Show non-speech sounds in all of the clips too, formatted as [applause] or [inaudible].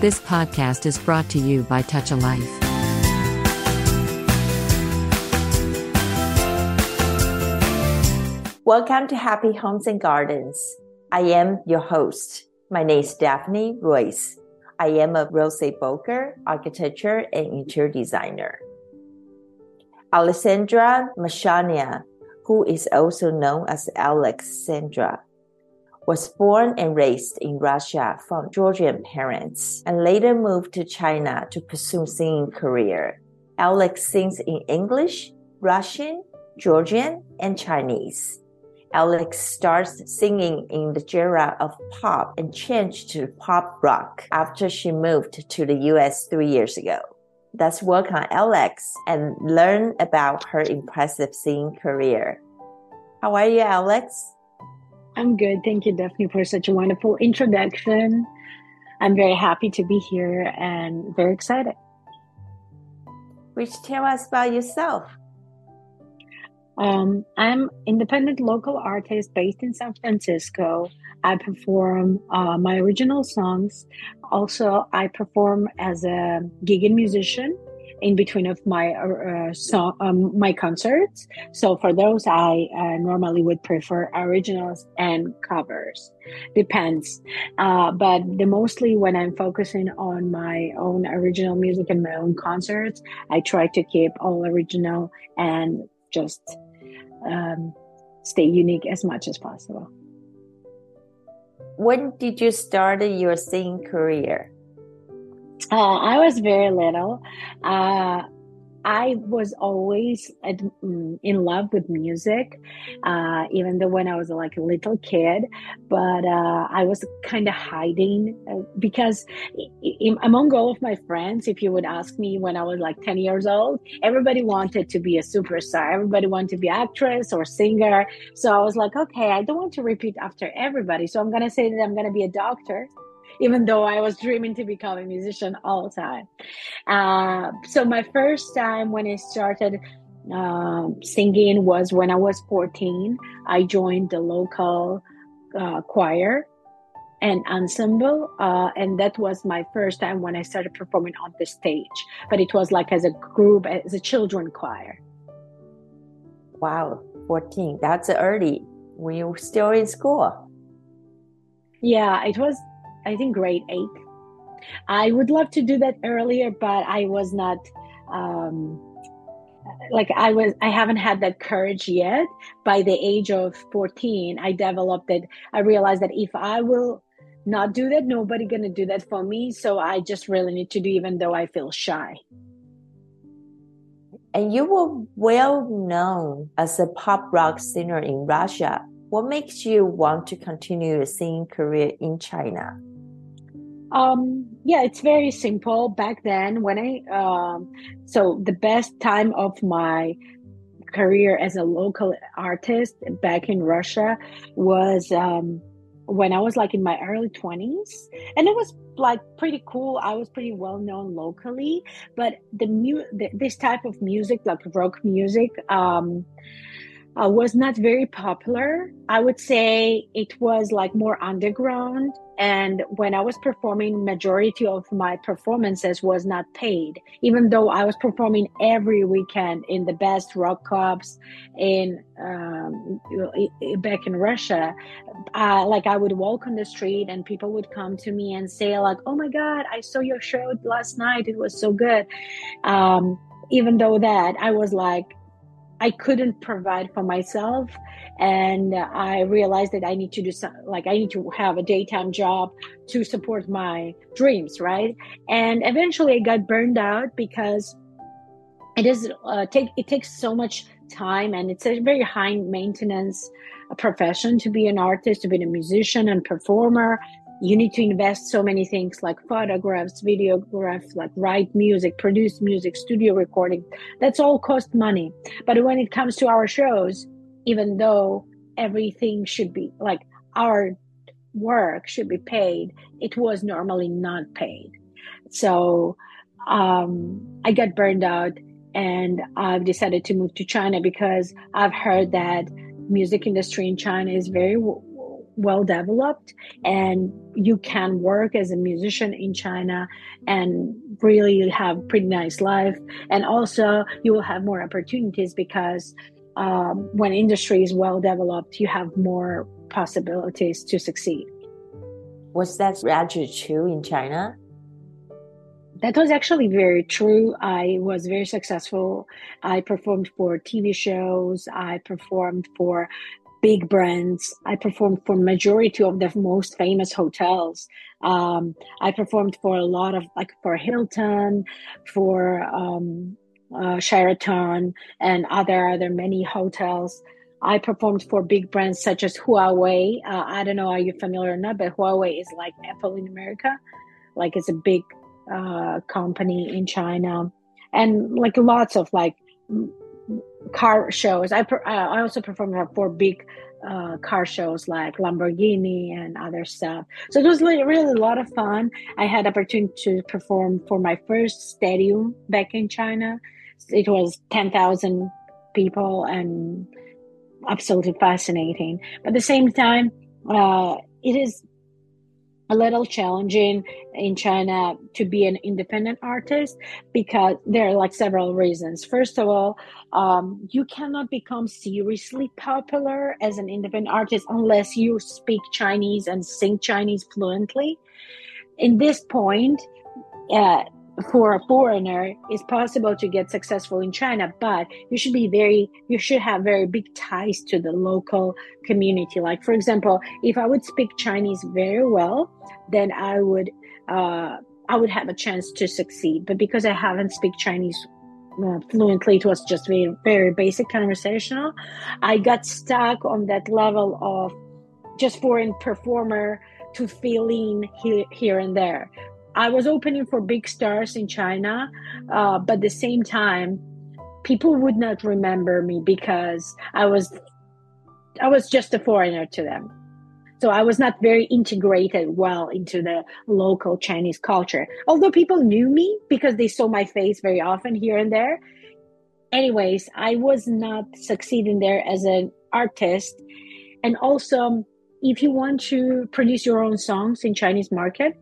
This podcast is brought to you by Touch a Life. Welcome to Happy Homes and Gardens. I am your host. My name is Daphne Royse. I am a real estate broker, architecture, and interior designer. Aleksandra Marshaniia, who is also known as Alex Sandra, was born and raised in Russia from Georgian parents and later moved to China to pursue singing career. Alex sings in English, Russian, Georgian, and Chinese. Alex starts singing in the genre of pop and changed to pop rock after she moved to the US three years ago. Let's work on Alex and learn about her impressive singing career. How are you, Alex? I'm good. Thank you, Daphne, for such a wonderful introduction. I'm very happy to be here and very excited. Which tell us about yourself. Um, I'm independent local artist based in San Francisco. I perform uh, my original songs. Also, I perform as a gig musician in between of my uh, song, um, my concerts. So for those, I uh, normally would prefer originals and covers. Depends, uh, but the mostly when I'm focusing on my own original music and my own concerts, I try to keep all original and just um, stay unique as much as possible. When did you start your singing career? Uh, I was very little. Uh, I was always mm, in love with music, uh, even though when I was like a little kid. But uh, I was kind of hiding uh, because among all of my friends, if you would ask me when I was like 10 years old, everybody wanted to be a superstar. Everybody wanted to be actress or singer. So I was like, okay, I don't want to repeat after everybody. So I'm going to say that I'm going to be a doctor even though I was dreaming to become a musician all the time. Uh, so my first time when I started uh, singing was when I was 14. I joined the local uh, choir and ensemble, uh, and that was my first time when I started performing on the stage. But it was like as a group, as a children choir. Wow, 14. That's early when you were still in school. Yeah, it was I think grade eight. I would love to do that earlier, but I was not um, like I was. I haven't had that courage yet. By the age of fourteen, I developed it. I realized that if I will not do that, nobody gonna do that for me. So I just really need to do, even though I feel shy. And you were well known as a pop rock singer in Russia. What makes you want to continue your singing career in China? Um, yeah, it's very simple. Back then, when I, um, so the best time of my career as a local artist back in Russia was um, when I was like in my early 20s. And it was like pretty cool. I was pretty well known locally, but the mu this type of music, like rock music, um, uh, was not very popular. I would say it was like more underground. And when I was performing, majority of my performances was not paid, even though I was performing every weekend in the best rock clubs in um, back in Russia. Uh, like I would walk on the street and people would come to me and say like, "Oh my God, I saw your show last night. It was so good." Um, even though that I was like I couldn't provide for myself. And I realized that I need to do some, like, I need to have a daytime job to support my dreams, right? And eventually I got burned out because it is, uh, take, it takes so much time and it's a very high maintenance profession to be an artist, to be a musician and performer you need to invest so many things like photographs, videographs, like write music, produce music, studio recording. That's all cost money. But when it comes to our shows, even though everything should be like our work should be paid, it was normally not paid. So um, I got burned out and I've decided to move to China because I've heard that music industry in China is very well developed and you can work as a musician in China and really have pretty nice life and also you will have more opportunities because um, when industry is well developed you have more possibilities to succeed was that actually true in China that was actually very true. I was very successful. I performed for TV shows. I performed for big brands. I performed for majority of the most famous hotels. Um, I performed for a lot of like for Hilton, for um, uh, Sheraton, and other other many hotels. I performed for big brands such as Huawei. Uh, I don't know are you familiar or not, but Huawei is like Apple in America. Like it's a big uh, company in China, and like lots of like car shows. I per, I also performed for big uh, car shows like Lamborghini and other stuff. So it was really, really a lot of fun. I had opportunity to perform for my first stadium back in China. It was ten thousand people and absolutely fascinating. But at the same time, uh, it is a little challenging in China to be an independent artist because there are like several reasons. First of all, um, you cannot become seriously popular as an independent artist unless you speak Chinese and sing Chinese fluently. In this point, uh, for a foreigner it's possible to get successful in china but you should be very you should have very big ties to the local community. Like for example if i would speak chinese very well then i would uh, i would have a chance to succeed. But because i haven't speak chinese uh, fluently it was just very very basic conversational i got stuck on that level of just foreign performer to fill in here, here and there I was opening for big stars in China, uh, but at the same time, people would not remember me because I was I was just a foreigner to them. So I was not very integrated well into the local Chinese culture. Although people knew me because they saw my face very often here and there. Anyways, I was not succeeding there as an artist. And also, if you want to produce your own songs in Chinese market,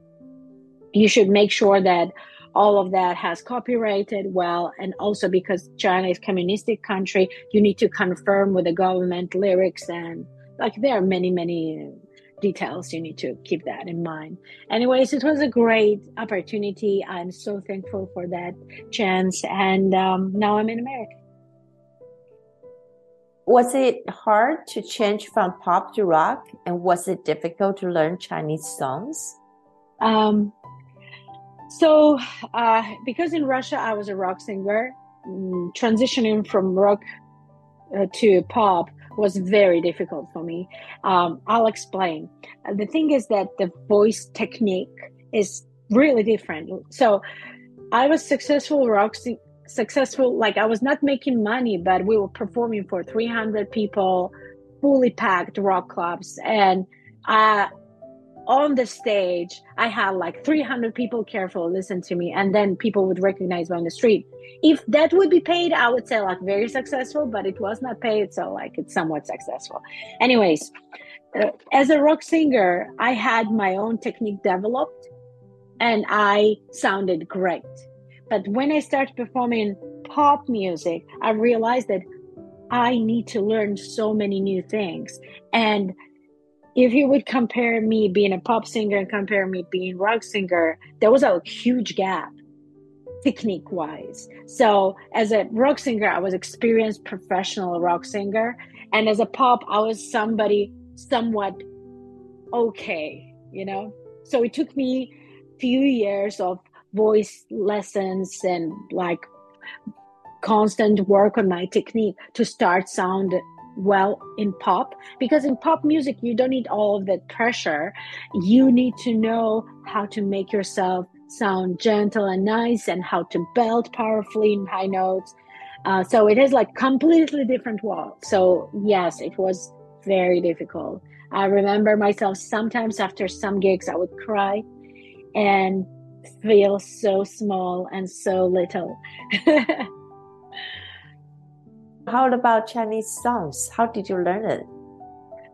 you should make sure that all of that has copyrighted well and also because china is communistic country you need to confirm with the government lyrics and like there are many many details you need to keep that in mind. Anyways it was a great opportunity. I'm so thankful for that chance and um, now i'm in america. Was it hard to change from pop to rock and was it difficult to learn chinese songs? Um, so, uh, because in Russia I was a rock singer, mm, transitioning from rock uh, to pop was very difficult for me. Um, I'll explain. The thing is that the voice technique is really different. So, I was successful rock successful like I was not making money, but we were performing for 300 people, fully packed rock clubs, and I on the stage, I had like 300 people careful listen to me, and then people would recognize me on the street. If that would be paid, I would say like very successful, but it was not paid, so like it's somewhat successful. Anyways, uh, as a rock singer, I had my own technique developed, and I sounded great. But when I started performing pop music, I realized that I need to learn so many new things. And if you would compare me being a pop singer and compare me being rock singer, there was a huge gap technique wise. So as a rock singer, I was experienced professional rock singer. And as a pop, I was somebody somewhat okay, you know? So it took me few years of voice lessons and like constant work on my technique to start sound well in pop because in pop music you don't need all of that pressure. You need to know how to make yourself sound gentle and nice and how to belt powerfully in high notes. Uh, so it is like completely different world. So yes it was very difficult. I remember myself sometimes after some gigs i would cry and feel so small and so little [laughs] How about Chinese songs? How did you learn it?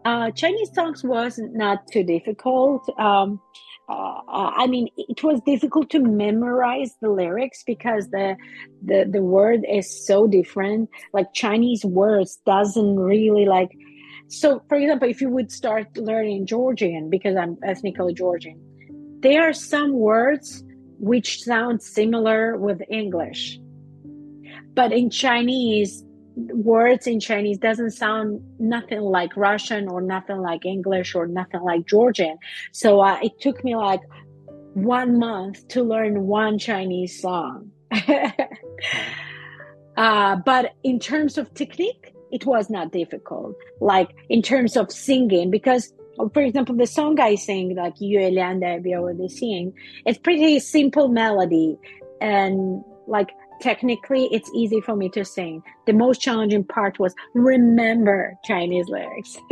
uh, Chinese songs was not too difficult. Um, uh, I mean, it was difficult to memorize the lyrics because the the the word is so different. Like Chinese words doesn't really like. So, for example, if you would start learning Georgian, because I'm ethnically Georgian, there are some words which sound similar with English, but in Chinese, words in Chinese doesn't sound nothing like Russian or nothing like English or nothing like Georgian. So uh, it took me like one month to learn one Chinese song. [laughs] uh, but in terms of technique, it was not difficult. Like in terms of singing, because for example, the song I sing, like Yue Lian Biao De Xing, it's pretty simple melody and like technically it's easy for me to sing. The most challenging part was remember Chinese lyrics. [laughs]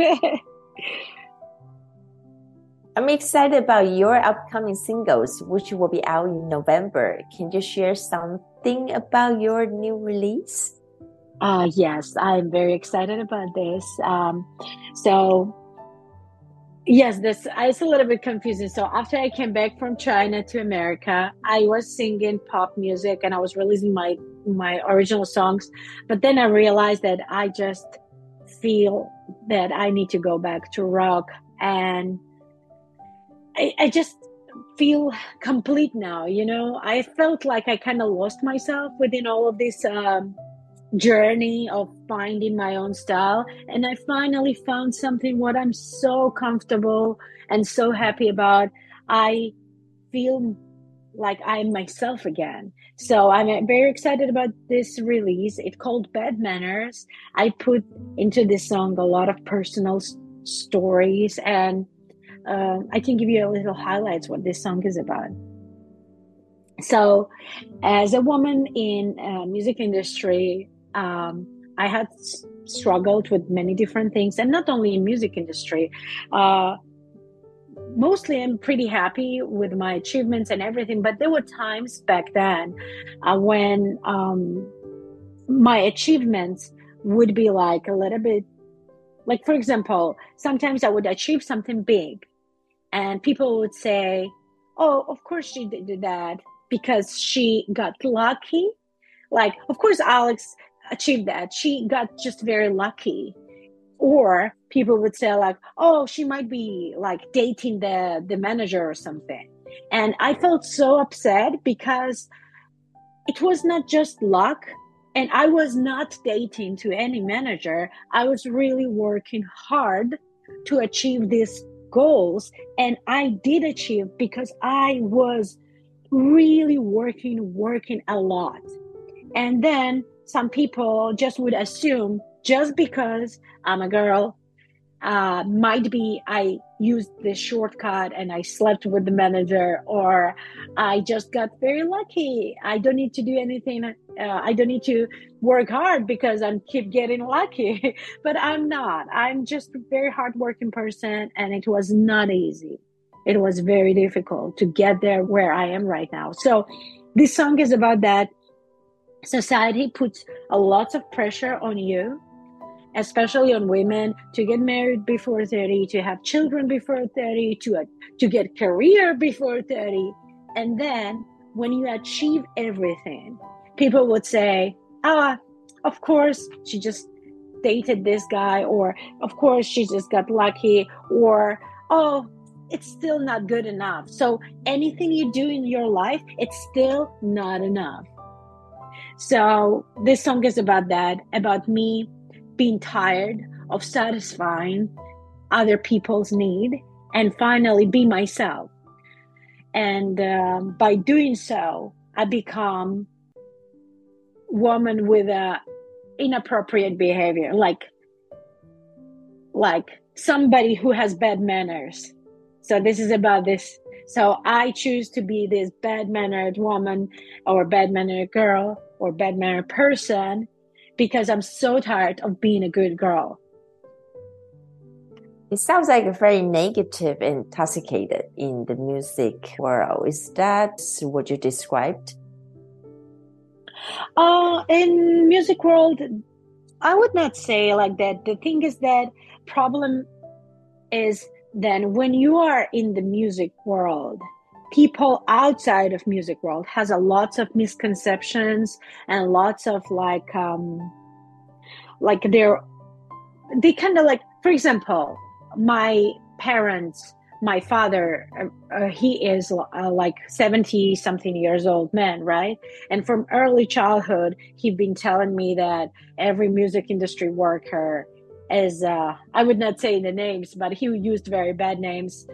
I'm excited about your upcoming singles, which will be out in November. Can you share something about your new release? Uh, yes, I'm very excited about this. Um, so Yes, this it's a little bit confusing. So after I came back from China to America, I was singing pop music and I was releasing my my original songs, but then I realized that I just feel that I need to go back to rock and I, I just feel complete now. You know, I felt like I kind of lost myself within all of this um, journey of finding my own style. And i finally found something what i'm so comfortable and so happy about. I feel like i'm myself again. So i'm very excited about this release. It's called bad manners. I put into this song a lot of personal s- stories and uh, i can give you a little highlights what this song is about. So as a woman in uh, music industry um, I had struggled with many different things, and not only in music industry. Uh, mostly, I'm pretty happy with my achievements and everything. But there were times back then uh, when um, my achievements would be like a little bit, like for example, sometimes I would achieve something big, and people would say, "Oh, of course she did that." Because she got lucky like of course alex achieved that. She got just very lucky. Or people would say like, "Oh, she might be like dating the the manager or something." And I felt so upset because it was not just luck and I was not dating to any manager. I was really working hard to achieve these goals and I did achieve because I was really working working a lot. And then some people just would assume just because I'm a girl, uh, might be I used this shortcut and I slept with the manager, or I just got very lucky. I don't need to do anything. Uh, I don't need to work hard because I'm keep getting lucky. [laughs] but I'm not. I'm just a very hardworking person, and it was not easy. It was very difficult to get there where I am right now. So this song is about that society puts a lot of pressure on you especially on women to get married before 30 to have children before 30 to uh, to get career before 30 and then when you achieve everything people would say ah of course she just dated this guy or of course she just got lucky or oh it's still not good enough. So anything you do in your life it's still not enough so this song is about that, about me being tired of satisfying other people's need and finally be myself. And um, by doing so, I become woman with a inappropriate behavior, like like somebody who has bad manners. So this is about this. So I choose to be this bad mannered woman or bad mannered girl or bad mannered person because I'm so tired of being a good girl. It sounds like a very negative and intoxicated in the music world. Is that what you described? Uh, in music world, I would not say like that. The thing is that problem is then when you are in the music world people outside of music world has a lots of misconceptions and lots of like um like they're they kind of like for example my parents my father uh, uh he is uh, like 70 something years old man right? And from early childhood he'd been telling me that every music industry worker is uh i would not say the names but he used very bad names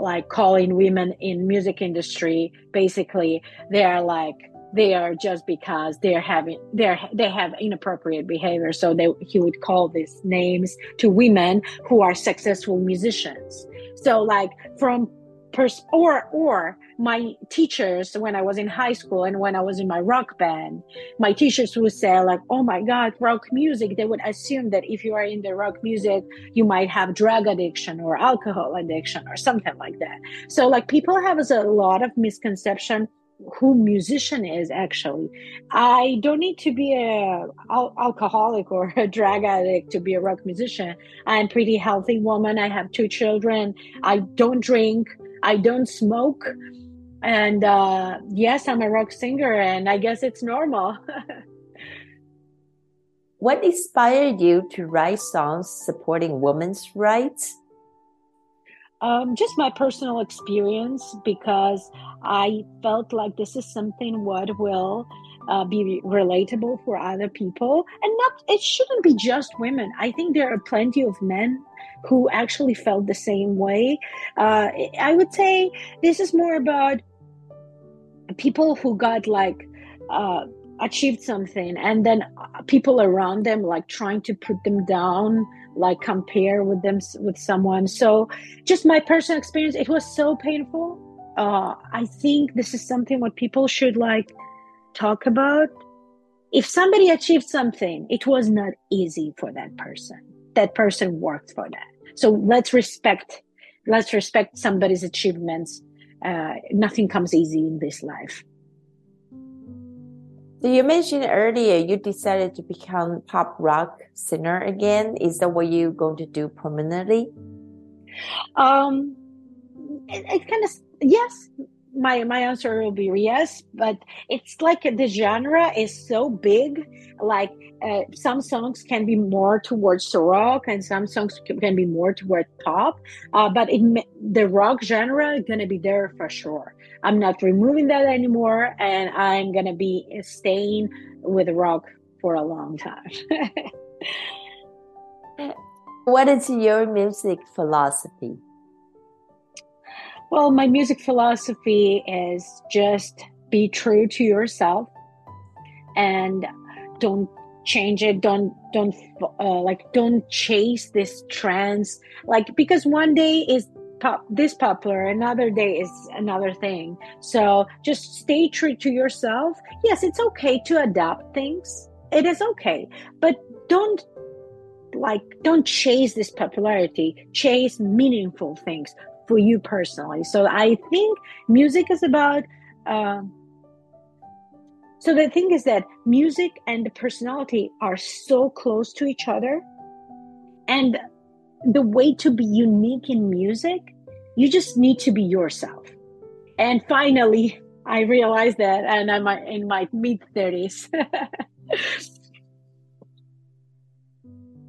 like calling women in music industry basically they're like they are just because they're having they're they have inappropriate behavior. So they he would call these names to women who are successful musicians. So like from pers- or or my teachers when I was in high school and when I was in my rock band, my teachers would say like, "Oh my God, rock music." They would assume that if you are in the rock music, you might have drug addiction or alcohol addiction or something like that. So like people have a lot of misconception who musician is actually i don't need to be a al- alcoholic or a drug addict to be a rock musician i'm pretty healthy woman i have two children i don't drink I don't smoke. And uh, yes, I'm a rock singer, and I guess it's normal. [laughs] what inspired you to write songs supporting women's rights? Um, just my personal experience because I felt like this is something what will uh, be relatable for other people and not it shouldn't be just women i think there are plenty of men who actually felt the same way. Uh, I would say this is more about people who got like uh, achieved something and then people around them like trying to put them down like compare with them with someone. So just my personal experience it was so painful. Uh, i think this is something what people should like talk about. If somebody achieved something it was not easy for that person. That person worked for that. So let's respect let's respect somebody's achievements uh, nothing comes easy in this life. So you mentioned earlier you decided to become pop rock singer again. Is that what you're going to do permanently? Um it, it kind of yes my my answer will be yes but it's like the genre is so big like uh, some songs can be more towards rock and some songs can be more towards pop uh, but it the rock genre is gonna be there for sure. I'm not removing that anymore and i'm gonna be staying with rock for a long time. [laughs] What is your music philosophy well, my music philosophy is just be true to yourself and don't change it. Don't don't uh, like don't chase this trends like because one day is pop this popular another day is another thing. So just stay true to yourself. Yes it's okay to adapt things. It is okay. But don't like don't chase this popularity. Chase meaningful things for you personally. So I think music is about. Uh, so the thing is that music and the personality are so close to each other, and the way to be unique in music, you just need to be yourself. And finally, I realized that, and I'm in my mid thirties. [laughs]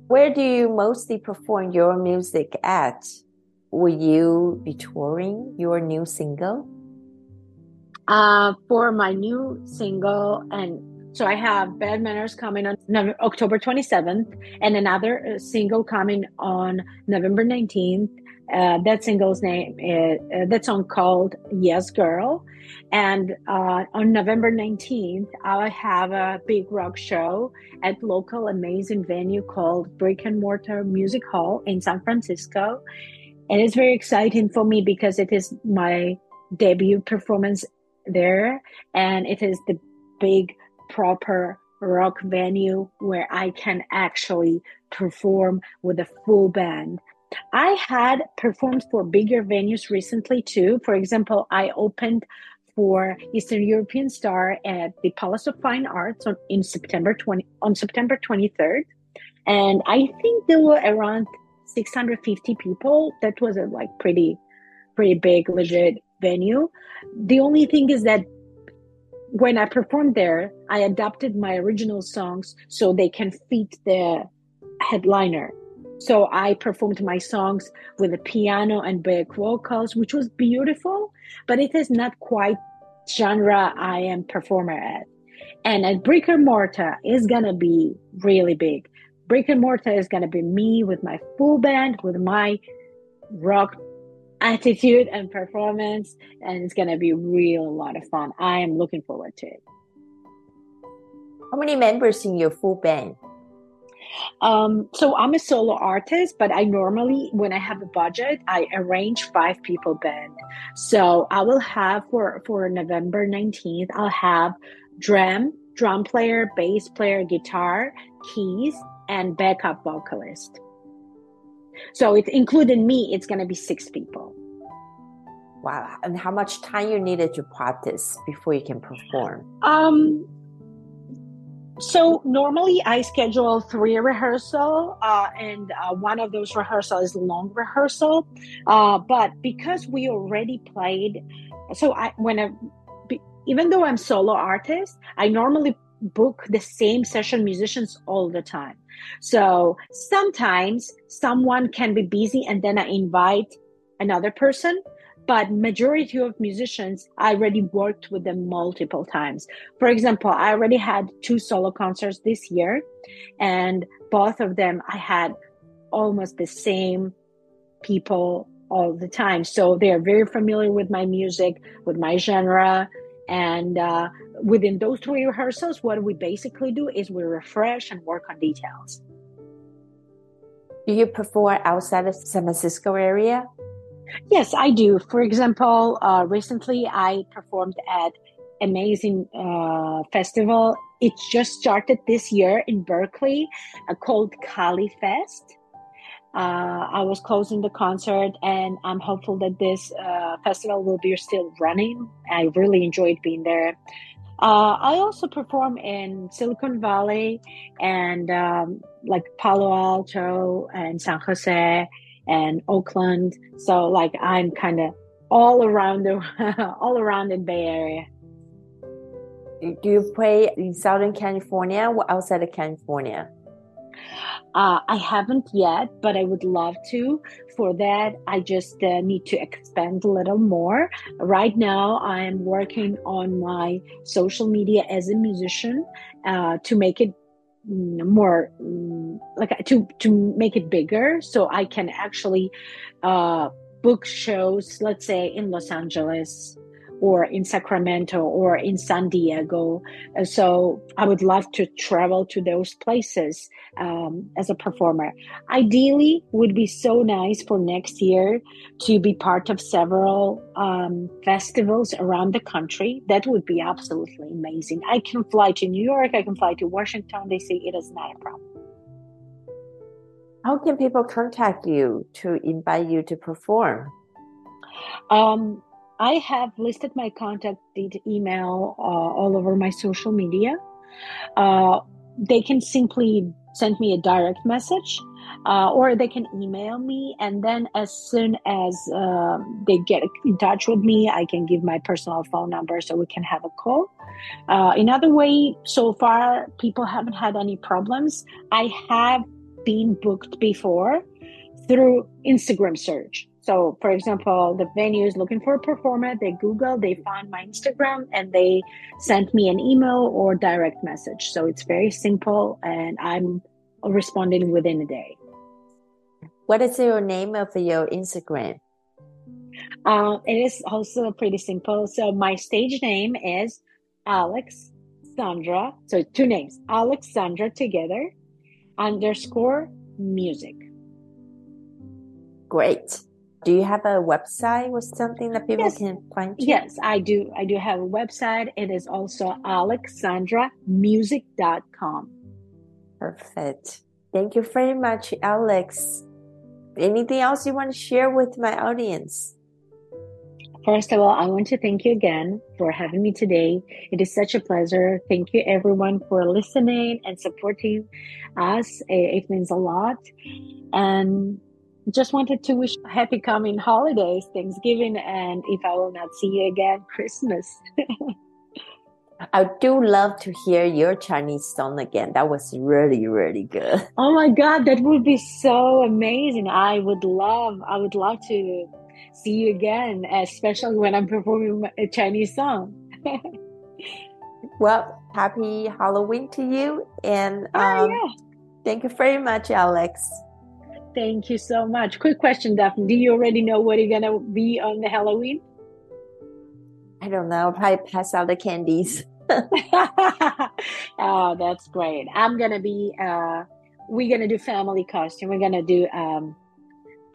Where do you mostly perform your music at? Will you be touring your new single? Uh, for my new single, and so I have Bad Manners coming on October 27th, and another uh, single coming on November 19th. Uh, that single's name is uh, that song called Yes Girl. And uh, on November 19th, I'll have a big rock show at local amazing venue called Brick and Mortar Music Hall in San Francisco. And it's very exciting for me because it is my debut performance there. And it is the big, proper rock venue where I can actually perform with a full band. I had performed for bigger venues recently too. For example, I opened for Eastern European Star at the Palace of Fine Arts on in September 20 on September 23rd. And I think there were around 650 people. That was a like pretty, pretty big, legit venue. The only thing is that when I performed there, I adapted my original songs so they can fit the headliner. So I performed my songs with a piano and back vocals, which was beautiful, but it is not quite genre I am performer at. And at Brick and Mortar is gonna be really big. Brick and Mortar is gonna be me with my full band, with my rock attitude and performance, and it's gonna be real a lot of fun. I am looking forward to it. How many members in your full band? Um, so I'm a solo artist, but I normally, when I have a budget, I arrange five people band. So I will have for for November 19th, I'll have drum, drum player, bass player, guitar, keys, and backup vocalist. So it's including me, it's gonna be six people. Wow. And how much time you needed to practice before you can perform? Um so normally I schedule three rehearsal, uh, and uh, one of those rehearsal is long rehearsal. Uh, but because we already played, so I when I, even though I'm solo artist, I normally book the same session musicians all the time. So sometimes someone can be busy, and then I invite another person but majority of musicians i already worked with them multiple times for example i already had two solo concerts this year and both of them i had almost the same people all the time so they are very familiar with my music with my genre and uh, within those three rehearsals what we basically do is we refresh and work on details do you perform outside of the san francisco area Yes, I do. For example, uh, recently I performed at amazing uh, festival. It just started this year in Berkeley, uh, called Kali Fest. Uh, I was closing the concert, and I'm hopeful that this uh, festival will be still running. I really enjoyed being there. Uh, I also perform in Silicon Valley and um, like Palo Alto and San Jose and Oakland. So like I'm kind of all around the [laughs] all around the Bay Area. Do you play in Southern California or outside of California? Uh, I haven't yet, but I would love to. For that, I just uh, need to expand a little more. Right now, I am working on my social media as a musician uh, to make it more mm, like to to make it bigger so i can actually uh book shows let's say in los angeles or in Sacramento or in San Diego. So I would love to travel to those places um, as a performer. Ideally, would be so nice for next year to be part of several um, festivals around the country. That would be absolutely amazing. I can fly to New York. I can fly to Washington. They say it is not a problem. How can people contact you to invite you to perform? Um, I have listed my contact email uh, all over my social media. Uh, they can simply send me a direct message uh, or they can email me. And then, as soon as uh, they get in touch with me, I can give my personal phone number so we can have a call. Uh, another way, so far, people haven't had any problems. I have been booked before through Instagram search. So, for example, the venue is looking for a performer. They Google, they find my Instagram, and they send me an email or direct message. So it's very simple, and I'm responding within a day. What is your name of your Instagram? Uh, it is also pretty simple. So my stage name is Alex Sandra. So two names, Alex Sandra together, underscore music. Great do you have a website or something that people yes. can find you? Yes, I do. I do have a website. It is also alexsandramusic.com. Perfect. Thank you very much, Alex. Anything else you want to share with my audience? First of all, I want to thank you again for having me today. It is such a pleasure. Thank you, everyone, for listening and supporting us. It means a lot. And just wanted to wish happy coming holidays, Thanksgiving, and if I will not see you again, Christmas. [laughs] I do love to hear your Chinese song again. That was really, really good. [laughs] Oh my God, that would be so amazing. I would love, I would love to see you again, especially when I'm performing a Chinese song. [laughs] well, happy Halloween to you. And ah, um, yeah. thank you very much, Alex. Thank you so much. Quick question, Daphne. Do you already know what you're going to be on the Halloween? I don't know. I'll probably pass out the candies. [laughs] [laughs] oh, that's great. I'm going to be, uh, we're going to do family costume. We're going to do um,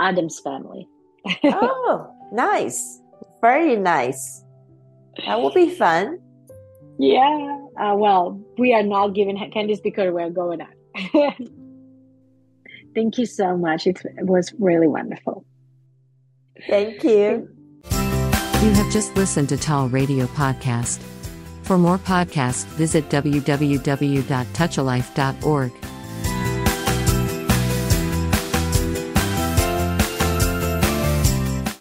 Addams family. [laughs] oh, nice. Very nice. That will be fun. Yeah. Uh, well, we are not giving candies because we're going out. Thank you so much. It was really wonderful. Thank you. You have just listened to TAL Radio Podcast. For more podcasts, visit www.touchalife.org.